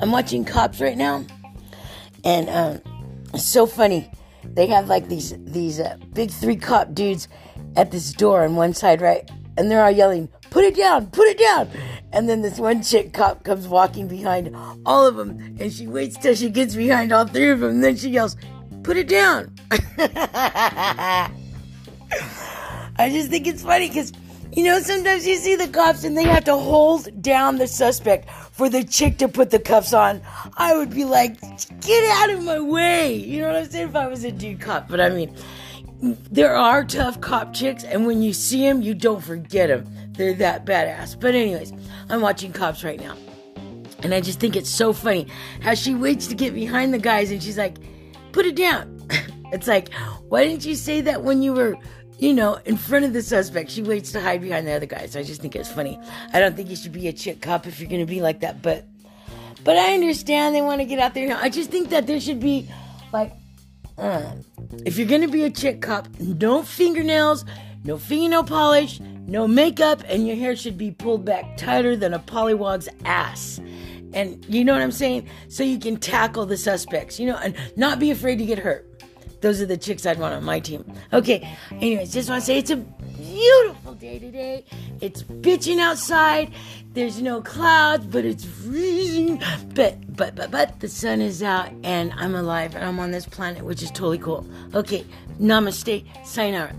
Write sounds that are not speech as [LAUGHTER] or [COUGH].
I'm watching Cops right now, and um, it's so funny. They have like these these uh, big three cop dudes at this door on one side, right? And they're all yelling, "Put it down! Put it down!" And then this one chick cop comes walking behind all of them, and she waits till she gets behind all three of them, and then she yells, "Put it down!" [LAUGHS] I just think it's funny because, you know, sometimes you see the cops and they have to hold down the suspect for the chick to put the cuffs on. I would be like, get out of my way. You know what I'm saying? If I was a dude cop. But I mean, there are tough cop chicks, and when you see them, you don't forget them. They're that badass. But, anyways, I'm watching Cops right now. And I just think it's so funny how she waits to get behind the guys and she's like, put it down. [LAUGHS] it's like, why didn't you say that when you were you know, in front of the suspect. She waits to hide behind the other guys. I just think it's funny. I don't think you should be a chick cop if you're going to be like that, but but I understand they want to get out there. I just think that there should be like uh, if you're going to be a chick cop, no fingernails, no fingernail polish, no makeup, and your hair should be pulled back tighter than a pollywog's ass. And you know what I'm saying? So you can tackle the suspects, you know, and not be afraid to get hurt. Those are the chicks I'd want on my team. Okay, anyways, just want to say it's a beautiful day today. It's bitching outside. There's no clouds, but it's freezing. But but but but the sun is out and I'm alive and I'm on this planet, which is totally cool. Okay, namaste, sayonara.